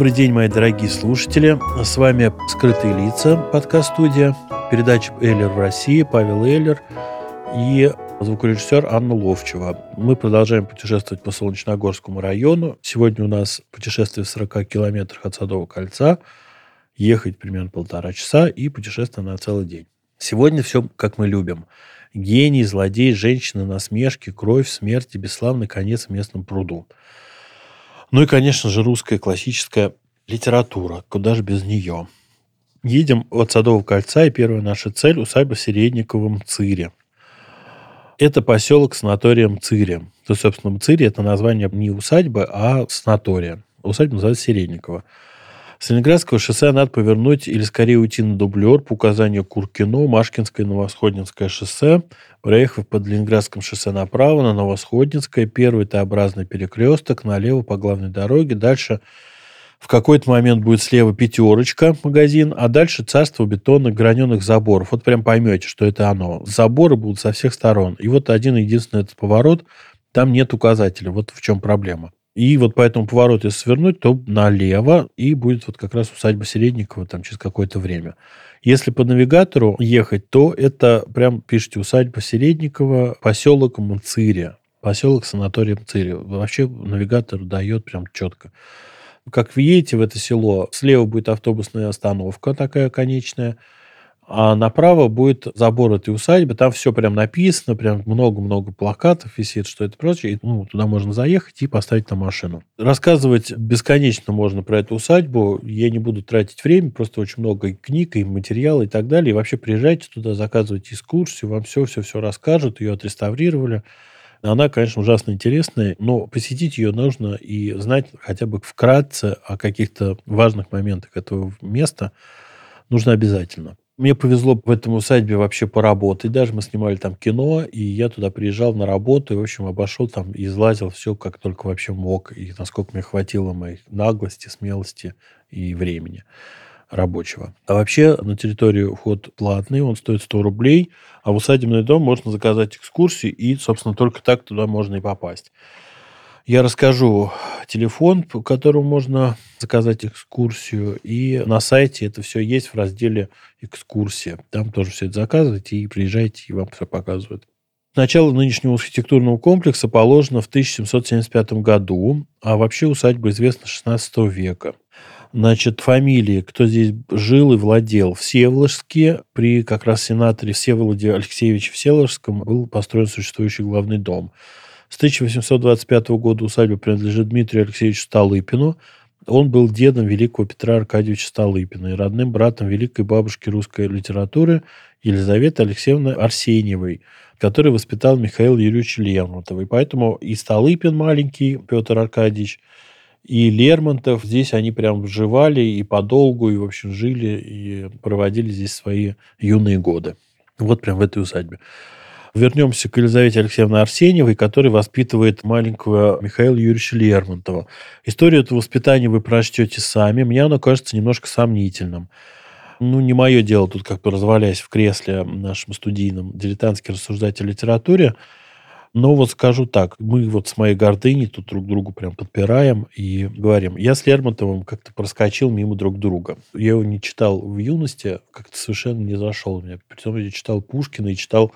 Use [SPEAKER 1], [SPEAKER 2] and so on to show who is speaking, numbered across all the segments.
[SPEAKER 1] Добрый день, мои дорогие слушатели. С вами «Скрытые лица», подкаст-студия, передача «Эллер в России», Павел Эллер и звукорежиссер Анна Ловчева. Мы продолжаем путешествовать по Солнечногорскому району. Сегодня у нас путешествие в 40 километрах от Садового кольца. Ехать примерно полтора часа и путешествие на целый день. Сегодня все, как мы любим. Гений, злодей, женщина, насмешки, кровь, смерть и бесславный конец в местном пруду. Ну и, конечно же, русская классическая литература. Куда же без нее? Едем от Садового кольца, и первая наша цель – усадьба в Середниковом Цире. Это поселок с санаторием Цире. То есть, собственно, Цире – это название не усадьбы, а санатория. Усадьба называется Середникова. С Ленинградского шоссе надо повернуть или скорее уйти на дублер по указанию Куркино, Машкинское, Новосходнинское шоссе, проехав под Ленинградским шоссе направо на Новосходнинское, первый Т-образный перекресток, налево по главной дороге, дальше в какой-то момент будет слева пятерочка магазин, а дальше царство бетонных граненых заборов. Вот прям поймете, что это оно. Заборы будут со всех сторон. И вот один единственный этот поворот, там нет указателя. Вот в чем проблема. И вот по этому повороту, если свернуть, то налево, и будет вот как раз усадьба Середникова там через какое-то время. Если по навигатору ехать, то это прям пишите усадьба Середникова, поселок Мцире, поселок санатория Мцире. Вообще навигатор дает прям четко. Как вы едете в это село, слева будет автобусная остановка такая конечная, а направо будет забор этой усадьбы. Там все прям написано, прям много-много плакатов висит, что это прочее. И, ну, туда можно заехать и поставить там машину. Рассказывать бесконечно можно про эту усадьбу. Я не буду тратить время, просто очень много книг, и материала, и так далее. И вообще приезжайте туда, заказывайте экскурсию, вам все-все-все расскажут, ее отреставрировали. Она, конечно, ужасно интересная, но посетить ее нужно и знать хотя бы вкратце о каких-то важных моментах этого места нужно обязательно. Мне повезло в этом усадьбе вообще поработать. Даже мы снимали там кино, и я туда приезжал на работу, и, в общем, обошел там, и излазил все, как только вообще мог, и насколько мне хватило моей наглости, смелости и времени рабочего. А вообще на территорию вход платный, он стоит 100 рублей, а в усадебный дом можно заказать экскурсию, и, собственно, только так туда можно и попасть. Я расскажу телефон, по которому можно заказать экскурсию, и на сайте это все есть в разделе «Экскурсия». Там тоже все это заказывайте и приезжайте, и вам все показывают. Начало нынешнего архитектурного комплекса положено в 1775 году, а вообще усадьба известна с 16 века. Значит, фамилии, кто здесь жил и владел. Всеволожские, при как раз сенаторе Всеволоде Алексеевиче Всеволожском был построен существующий главный дом. С 1825 года усадьба принадлежит Дмитрию Алексеевичу Столыпину. Он был дедом великого Петра Аркадьевича Столыпина и родным братом великой бабушки русской литературы Елизаветы Алексеевны Арсеньевой, который воспитал Михаил Юрьевич Лермонтов. И поэтому и Столыпин маленький, Петр Аркадьевич, и Лермонтов, здесь они прям вживали и подолгу, и, в общем, жили и проводили здесь свои юные годы. Вот прям в этой усадьбе. Вернемся к Елизавете Алексеевне Арсеньевой, которая воспитывает маленького Михаила Юрьевича Лермонтова. Историю этого воспитания вы прочтете сами. Мне оно кажется немножко сомнительным. Ну, не мое дело тут как бы развалясь в кресле нашим студийным дилетантски рассуждать о литературе. Но вот скажу так, мы вот с моей гордыней тут друг другу прям подпираем и говорим. Я с Лермонтовым как-то проскочил мимо друг друга. Я его не читал в юности, как-то совершенно не зашел меня. Притом я читал Пушкина и читал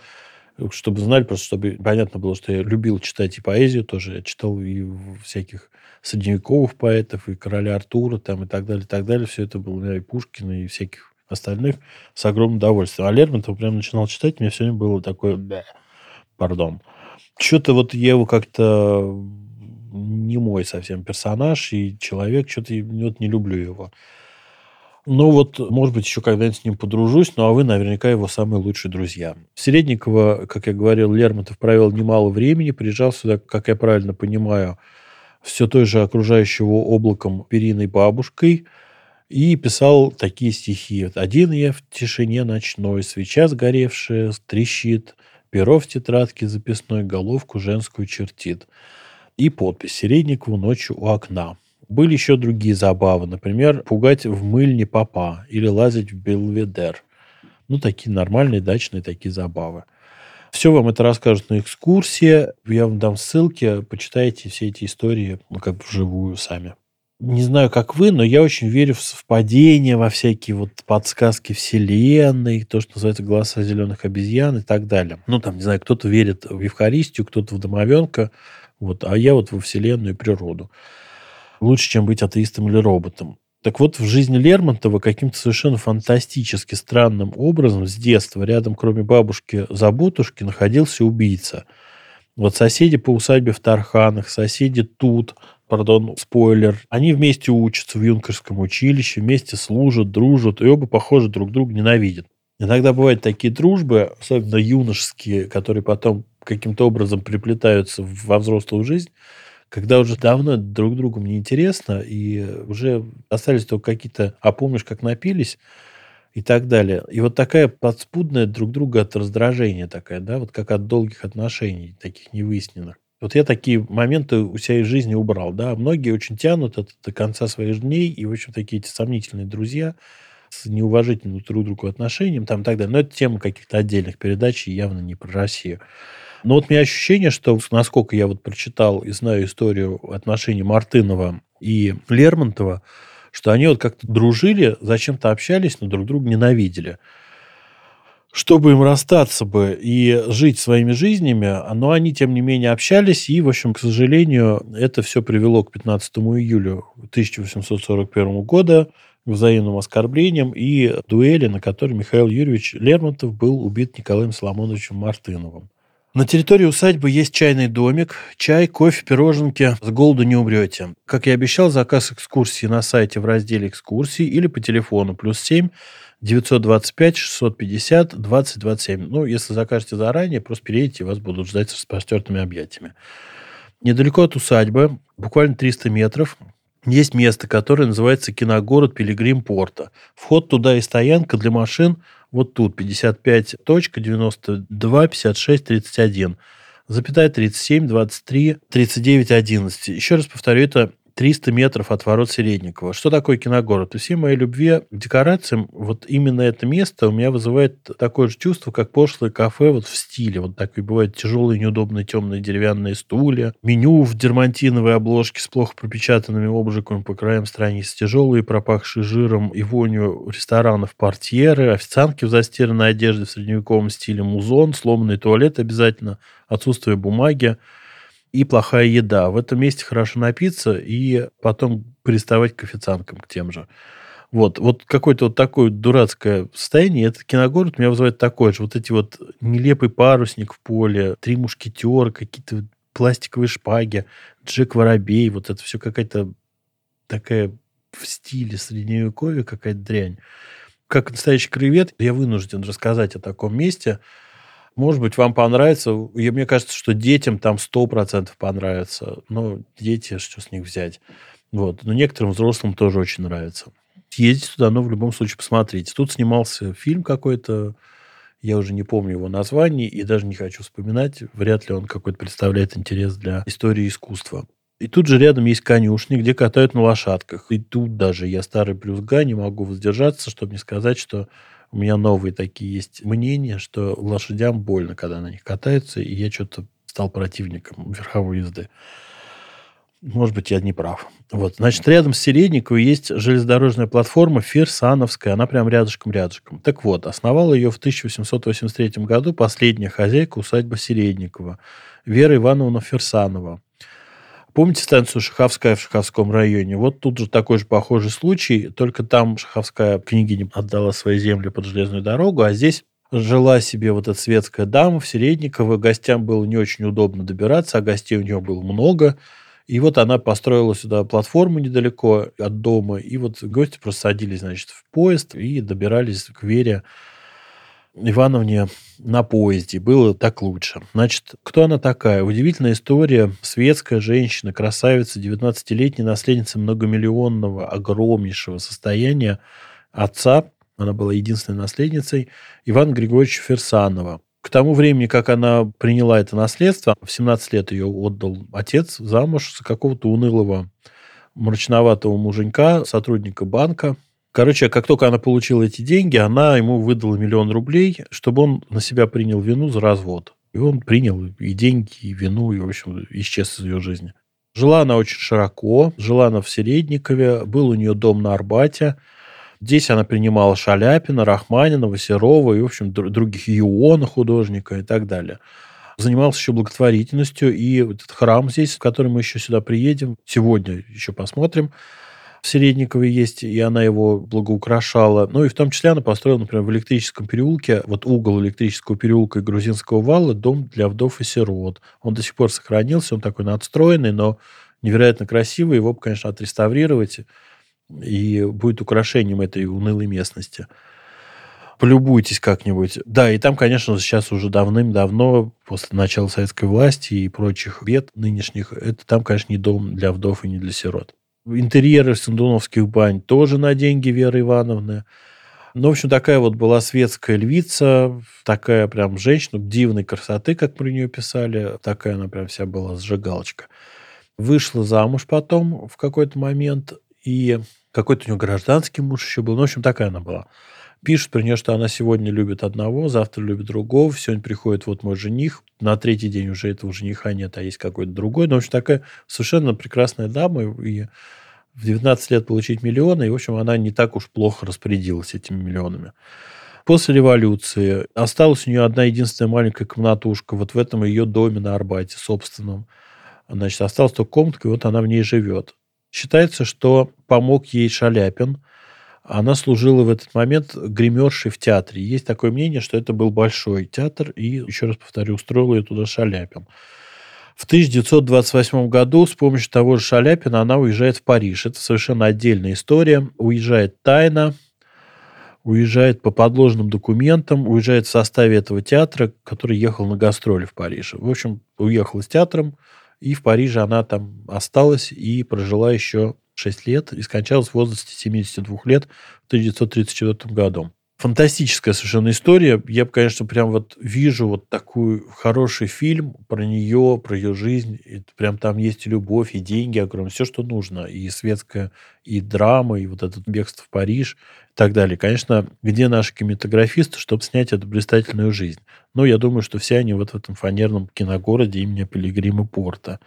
[SPEAKER 1] чтобы знали, просто чтобы понятно было, что я любил читать и поэзию тоже. Я читал и всяких средневековых поэтов, и короля Артура там, и так далее, и так далее. Все это было, и Пушкина, и всяких остальных с огромным удовольствием. А Лермонтов прям начинал читать, мне все время было такое, пардон. Что-то вот я его как-то не мой совсем персонаж и человек, что-то вот не люблю его. Ну вот, может быть, еще когда-нибудь с ним подружусь, ну а вы наверняка его самые лучшие друзья. Середникова, как я говорил, Лермонтов провел немало времени, приезжал сюда, как я правильно понимаю, все той же окружающего облаком периной бабушкой и писал такие стихи. «Один я в тишине ночной, свеча сгоревшая трещит, перо в тетрадке записной головку женскую чертит». И подпись «Середникову ночью у окна». Были еще другие забавы. Например, пугать в мыльне папа или лазить в Белведер. Ну, такие нормальные дачные такие забавы. Все вам это расскажут на экскурсии. Я вам дам ссылки, почитайте все эти истории, ну, как вживую сами. Не знаю, как вы, но я очень верю в совпадения, во всякие вот подсказки вселенной, то, что называется голоса зеленых обезьян и так далее. Ну, там, не знаю, кто-то верит в Евхаристию, кто-то в домовенка, вот, а я вот во вселенную и природу лучше, чем быть атеистом или роботом. Так вот, в жизни Лермонтова каким-то совершенно фантастически странным образом с детства рядом, кроме бабушки Забутушки, находился убийца. Вот соседи по усадьбе в Тарханах, соседи тут, пардон, спойлер, они вместе учатся в юнкерском училище, вместе служат, дружат, и оба, похоже, друг друга ненавидят. Иногда бывают такие дружбы, особенно юношеские, которые потом каким-то образом приплетаются во взрослую жизнь, когда уже давно друг другу не интересно, и уже остались только какие-то, а помнишь, как напились, и так далее. И вот такая подспудная друг друга от раздражения такая, да, вот как от долгих отношений, таких невыясненных. Вот я такие моменты у себя из жизни убрал, да. Многие очень тянут это до конца своих дней, и, в общем, такие эти сомнительные друзья с неуважительным друг другу отношением, там и так далее. Но это тема каких-то отдельных передач, и явно не про Россию. Но вот у меня ощущение, что насколько я вот прочитал и знаю историю отношений Мартынова и Лермонтова, что они вот как-то дружили, зачем-то общались, но друг друга ненавидели. Чтобы им расстаться бы и жить своими жизнями, но они, тем не менее, общались, и, в общем, к сожалению, это все привело к 15 июля 1841 года, взаимным оскорблениям и дуэли, на которой Михаил Юрьевич Лермонтов был убит Николаем Соломоновичем Мартыновым. На территории усадьбы есть чайный домик, чай, кофе, пироженки. С голоду не умрете. Как я обещал, заказ экскурсии на сайте в разделе экскурсии или по телефону плюс 7 925 650 2027. Ну, если закажете заранее, просто перейдите, вас будут ждать с распростертыми объятиями. Недалеко от усадьбы, буквально 300 метров, есть место, которое называется киногород Пилигрим Порта. Вход туда и стоянка для машин вот тут 55 точка 92 56 31 запятая 37 23 39 11 еще раз повторю это 300 метров от ворот Середникова. Что такое киногород? И все мои любви к декорациям, вот именно это место у меня вызывает такое же чувство, как пошлое кафе вот в стиле. Вот так и бывают тяжелые, неудобные, темные деревянные стулья, меню в дермантиновой обложке с плохо пропечатанными обжигами по краям страниц, тяжелые, пропахшие жиром и вонью ресторанов портьеры, официантки в застиранной одежде в средневековом стиле, музон, сломанный туалет обязательно, отсутствие бумаги и плохая еда. В этом месте хорошо напиться и потом приставать к официанткам, к тем же. Вот, вот какое-то вот такое дурацкое состояние. Этот киногород меня вызывает такое же. Вот эти вот нелепый парусник в поле, три мушкетера, какие-то пластиковые шпаги, Джек Воробей. Вот это все какая-то такая в стиле средневековья какая-то дрянь. Как настоящий кревет, я вынужден рассказать о таком месте – может быть, вам понравится. И мне кажется, что детям там 100% понравится. Но дети, что с них взять? Вот. Но некоторым взрослым тоже очень нравится. Съездите туда, но в любом случае посмотрите. Тут снимался фильм какой-то, я уже не помню его название и даже не хочу вспоминать. Вряд ли он какой-то представляет интерес для истории искусства. И тут же рядом есть конюшни, где катают на лошадках. И тут даже я старый плюсга не могу воздержаться, чтобы не сказать, что у меня новые такие есть мнения, что лошадям больно, когда на них катаются, и я что-то стал противником верховой езды. Может быть, я не прав. Вот. Значит, рядом с Середниковой есть железнодорожная платформа Фирсановская. Она прям рядышком-рядышком. Так вот, основала ее в 1883 году последняя хозяйка усадьбы Середникова Вера Ивановна Фирсанова. Помните станцию Шаховская в Шаховском районе? Вот тут же такой же похожий случай, только там Шаховская княгиня отдала свои земли под железную дорогу, а здесь жила себе вот эта светская дама в Середниково, гостям было не очень удобно добираться, а гостей у нее было много, и вот она построила сюда платформу недалеко от дома, и вот гости просто садились, значит, в поезд и добирались к Вере Ивановне на поезде. Было так лучше. Значит, кто она такая? Удивительная история. Светская женщина, красавица, 19-летняя наследница многомиллионного, огромнейшего состояния отца. Она была единственной наследницей Ивана Григорьевича Ферсанова. К тому времени, как она приняла это наследство, в 17 лет ее отдал отец замуж за какого-то унылого мрачноватого муженька, сотрудника банка. Короче, как только она получила эти деньги, она ему выдала миллион рублей, чтобы он на себя принял вину за развод. И он принял и деньги, и вину, и, в общем, исчез из ее жизни. Жила она очень широко, жила она в Середникове, был у нее дом на Арбате. Здесь она принимала Шаляпина, Рахманинова, Серова и, в общем, других Иона художника и так далее. Занимался еще благотворительностью, и этот храм здесь, в который мы еще сюда приедем, сегодня еще посмотрим, в Середникове есть, и она его благоукрашала. Ну и в том числе она построила, например, в электрическом переулке, вот угол электрического переулка и грузинского вала, дом для вдов и сирот. Он до сих пор сохранился, он такой надстроенный, но невероятно красивый. Его, конечно, отреставрировать, и будет украшением этой унылой местности. Полюбуйтесь как-нибудь. Да, и там, конечно, сейчас уже давным-давно, после начала советской власти и прочих бед нынешних, это там, конечно, не дом для вдов и не для сирот. Интерьеры Сандуновских бань тоже на деньги Веры Ивановны. Ну, в общем, такая вот была светская львица, такая прям женщина дивной красоты, как про нее писали. Такая она прям вся была сжигалочка. Вышла замуж потом в какой-то момент, и какой-то у нее гражданский муж еще был. Ну, в общем, такая она была. Пишут про нее, что она сегодня любит одного, завтра любит другого, сегодня приходит вот мой жених, на третий день уже этого жениха нет, а есть какой-то другой. Ну, в общем, такая совершенно прекрасная дама, и в 19 лет получить миллионы, и, в общем, она не так уж плохо распорядилась этими миллионами. После революции осталась у нее одна единственная маленькая комнатушка вот в этом ее доме на Арбате собственном. Значит, осталась только комнатка, и вот она в ней живет. Считается, что помог ей Шаляпин – она служила в этот момент гримершей в театре. Есть такое мнение, что это был большой театр, и, еще раз повторю, устроил ее туда Шаляпин. В 1928 году с помощью того же Шаляпина она уезжает в Париж. Это совершенно отдельная история. Уезжает тайно, уезжает по подложным документам, уезжает в составе этого театра, который ехал на гастроли в Париже. В общем, уехала с театром, и в Париже она там осталась и прожила еще 6 лет и скончалась в возрасте 72 лет в 1934 году. Фантастическая совершенно история. Я, конечно, прям вот вижу вот такой хороший фильм про нее, про ее жизнь. И прям там есть и любовь, и деньги огромные, все, что нужно. И светская, и драма, и вот этот бегство в Париж и так далее. Конечно, где наши кинематографисты, чтобы снять эту блистательную жизнь? Но я думаю, что все они вот в этом фанерном киногороде имени Пилигрима Порта.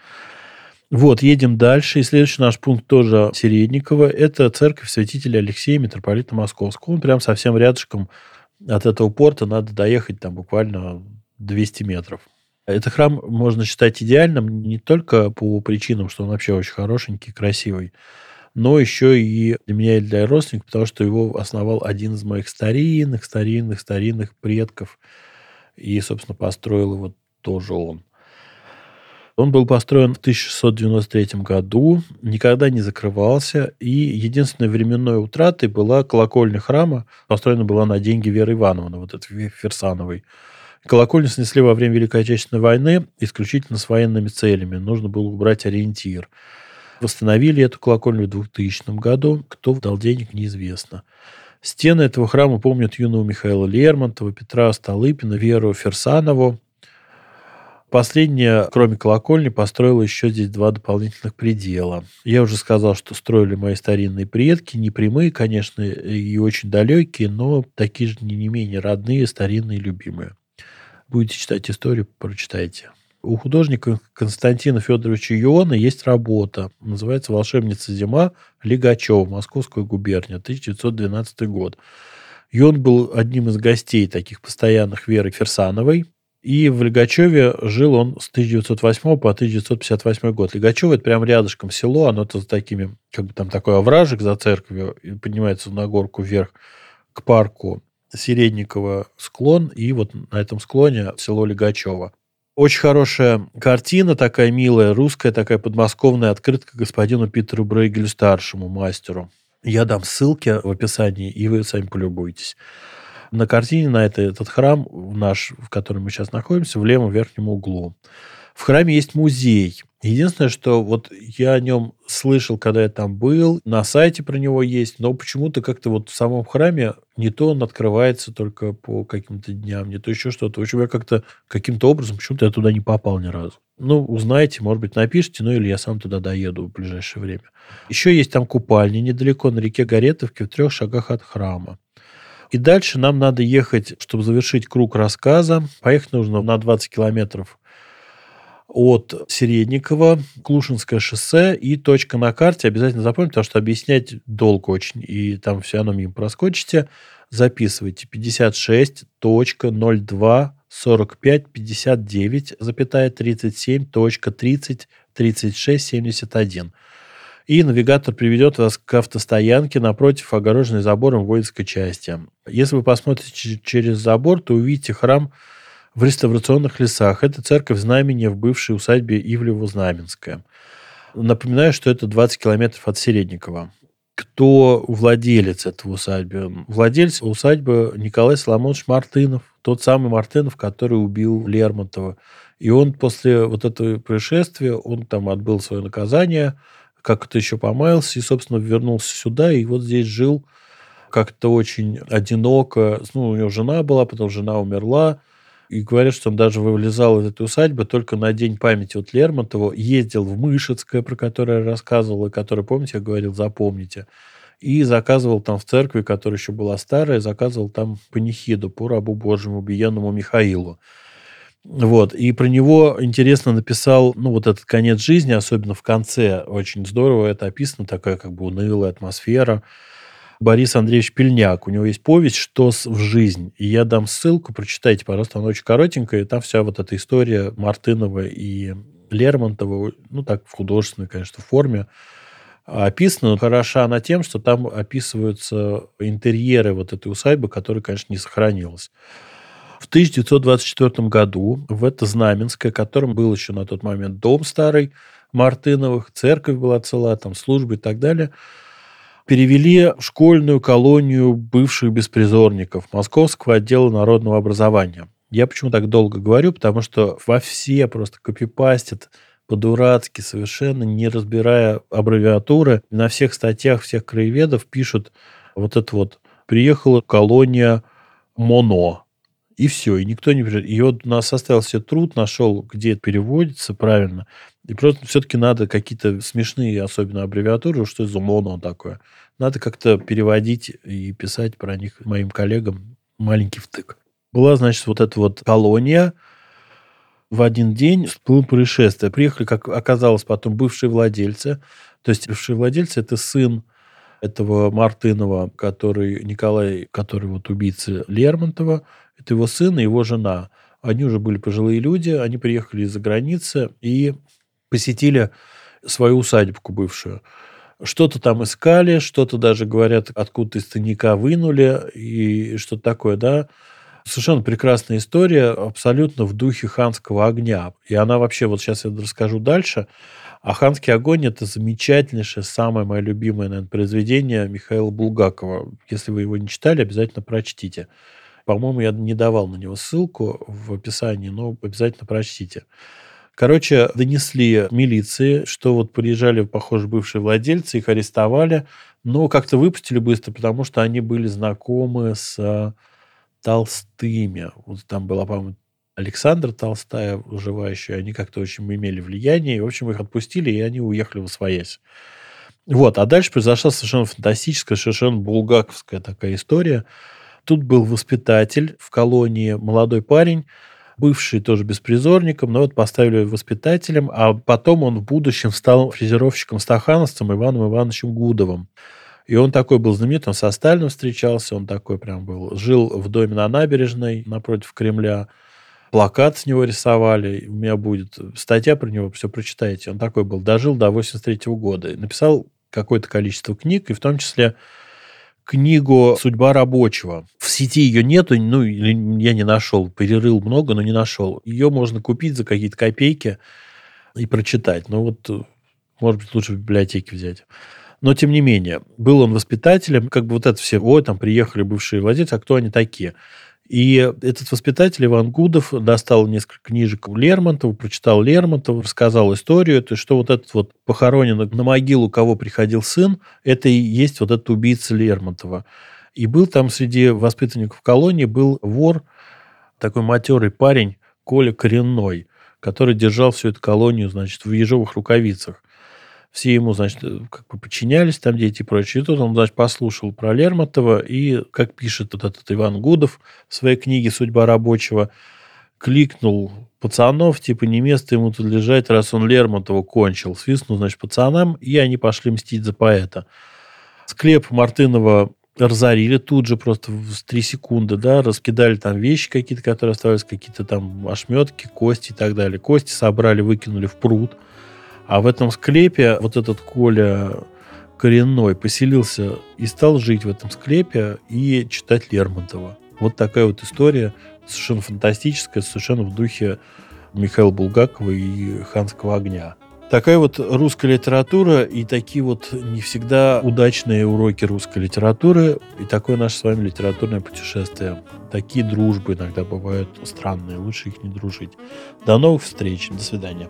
[SPEAKER 1] Вот, едем дальше. И следующий наш пункт тоже Середникова. Это церковь святителя Алексея, митрополита Московского. Он прям совсем рядышком от этого порта. Надо доехать там буквально 200 метров. Этот храм можно считать идеальным не только по причинам, что он вообще очень хорошенький, красивый, но еще и для меня и для родственников, потому что его основал один из моих старинных, старинных, старинных предков. И, собственно, построил его тоже он. Он был построен в 1693 году, никогда не закрывался, и единственной временной утратой была колокольня храма, построена была на деньги Веры Ивановны, вот этой Ферсановой. Колокольню снесли во время Великой Отечественной войны исключительно с военными целями. Нужно было убрать ориентир. Восстановили эту колокольню в 2000 году. Кто дал денег, неизвестно. Стены этого храма помнят юного Михаила Лермонтова, Петра Столыпина, Веру Ферсанову. Последняя, кроме колокольни, построила еще здесь два дополнительных предела. Я уже сказал, что строили мои старинные предки, не прямые, конечно, и очень далекие, но такие же не менее родные, старинные, любимые. Будете читать историю, прочитайте. У художника Константина Федоровича Иона есть работа. Называется «Волшебница зима» Лигачева, Московская губерния, 1912 год. И он был одним из гостей таких постоянных Веры Ферсановой, и в Лигачеве жил он с 1908 по 1958 год. Лигачево – это прям рядышком село, оно то с такими, как бы там такой овражек за церковью, и поднимается на горку вверх к парку Середникова склон, и вот на этом склоне село Лигачево. Очень хорошая картина, такая милая, русская, такая подмосковная открытка господину Питеру Брейгелю, старшему мастеру. Я дам ссылки в описании, и вы сами полюбуйтесь. На картине на это, этот храм наш, в котором мы сейчас находимся, в левом верхнем углу. В храме есть музей. Единственное, что вот я о нем слышал, когда я там был, на сайте про него есть, но почему-то как-то вот в самом храме не то он открывается только по каким-то дням, не то еще что-то. В общем, я как-то каким-то образом почему-то я туда не попал ни разу. Ну, узнаете, может быть, напишите, ну или я сам туда доеду в ближайшее время. Еще есть там купальня недалеко на реке Горетовке в трех шагах от храма. И дальше нам надо ехать, чтобы завершить круг рассказа. Поехать нужно на 20 километров от Середникова, Клушинское шоссе и точка на карте. Обязательно запомните, потому что объяснять долго очень, и там все равно мимо проскочите. Записывайте 56.02 45 59, запятая 37, точка 30, 36, 71. И навигатор приведет вас к автостоянке напротив огороженной забором воинской части. Если вы посмотрите через забор, то увидите храм в реставрационных лесах. Это церковь знамения в бывшей усадьбе Ивлево-Знаменская. Напоминаю, что это 20 километров от Середникова. Кто владелец этого усадьбы? Владелец усадьбы Николай Соломонович Мартынов, тот самый Мартынов, который убил Лермонтова. И он после вот этого происшествия, он там отбыл свое наказание, как-то еще помаялся и, собственно, вернулся сюда, и вот здесь жил как-то очень одиноко. Ну, у него жена была, потом жена умерла, и говорят, что он даже вылезал из этой усадьбы только на День памяти от Лермонтова, ездил в Мышецкое, про которое я рассказывал, и которое, помните, я говорил, запомните, и заказывал там в церкви, которая еще была старая, заказывал там панихиду по рабу Божьему, убиенному Михаилу. Вот. И про него интересно написал, ну, вот этот конец жизни, особенно в конце, очень здорово это описано, такая как бы унылая атмосфера. Борис Андреевич Пельняк. У него есть повесть «Что в жизнь». И я дам ссылку, прочитайте, пожалуйста, она очень коротенькая. И там вся вот эта история Мартынова и Лермонтова, ну, так, в художественной, конечно, форме, описана. Хороша она тем, что там описываются интерьеры вот этой усадьбы, которая, конечно, не сохранилась. В 1924 году в это Знаменское, которым был еще на тот момент дом старый Мартыновых, церковь была цела, там службы и так далее – перевели в школьную колонию бывших беспризорников Московского отдела народного образования. Я почему так долго говорю? Потому что во все просто копипастят по-дурацки, совершенно не разбирая аббревиатуры. На всех статьях всех краеведов пишут вот это вот «приехала колония МОНО». И все, и никто не... И вот у нас составился труд, нашел, где это переводится правильно. И просто все-таки надо какие-то смешные, особенно аббревиатуры, что за моно такое. Надо как-то переводить и писать про них моим коллегам маленький втык. Была, значит, вот эта вот колония. В один день было происшествие. Приехали, как оказалось, потом бывшие владельцы. То есть бывшие владельцы – это сын этого Мартынова, который Николай, который вот убийца Лермонтова, это его сын и его жена. Они уже были пожилые люди, они приехали из-за границы и посетили свою усадебку бывшую. Что-то там искали, что-то даже, говорят, откуда-то из тайника вынули и что-то такое, да. Совершенно прекрасная история, абсолютно в духе ханского огня. И она вообще, вот сейчас я расскажу дальше. А «Ханский огонь» — это замечательнейшее, самое мое любимое, наверное, произведение Михаила Булгакова. Если вы его не читали, обязательно прочтите. По-моему, я не давал на него ссылку в описании, но обязательно прочтите. Короче, донесли милиции, что вот приезжали, похоже, бывшие владельцы, их арестовали, но как-то выпустили быстро, потому что они были знакомы с Толстыми. Вот там была, по-моему, Александра Толстая, уживающая, они как-то очень имели влияние, и, в общем, их отпустили, и они уехали в своясь. Вот, а дальше произошла совершенно фантастическая, совершенно булгаковская такая история. Тут был воспитатель в колонии, молодой парень, бывший тоже беспризорником, но вот поставили воспитателем, а потом он в будущем стал фрезеровщиком-стахановцем Иваном Ивановичем Гудовым. И он такой был знаменит, он со Сталиным встречался, он такой прям был. Жил в доме на набережной напротив Кремля. Плакат с него рисовали. У меня будет статья про него, все прочитайте. Он такой был. Дожил до 83 года. Написал какое-то количество книг, и в том числе книгу «Судьба рабочего». В сети ее нету, ну, я не нашел. Перерыл много, но не нашел. Ее можно купить за какие-то копейки и прочитать. Ну, вот, может быть, лучше в библиотеке взять. Но, тем не менее, был он воспитателем, как бы вот это все, ой, там приехали бывшие владельцы, а кто они такие? И этот воспитатель Иван Гудов достал несколько книжек Лермонтова, прочитал Лермонтова, рассказал историю, то есть, что вот этот вот похоронен на могилу, кого приходил сын, это и есть вот этот убийца Лермонтова. И был там среди воспитанников колонии был вор, такой матерый парень, Коля Коренной, который держал всю эту колонию, значит, в ежовых рукавицах все ему, значит, как бы подчинялись, там дети и прочее. И тут он, значит, послушал про Лермонтова, и, как пишет вот этот Иван Гудов в своей книге «Судьба рабочего», кликнул пацанов, типа, не место ему тут лежать, раз он Лермонтова кончил. Свистнул, значит, пацанам, и они пошли мстить за поэта. Склеп Мартынова разорили тут же просто в три секунды, да, раскидали там вещи какие-то, которые оставались, какие-то там ошметки, кости и так далее. Кости собрали, выкинули в пруд. А в этом склепе вот этот Коля коренной поселился и стал жить в этом склепе и читать Лермонтова. Вот такая вот история, совершенно фантастическая, совершенно в духе Михаила Булгакова и Ханского огня. Такая вот русская литература и такие вот не всегда удачные уроки русской литературы и такое наше с вами литературное путешествие. Такие дружбы иногда бывают странные, лучше их не дружить. До новых встреч, до свидания.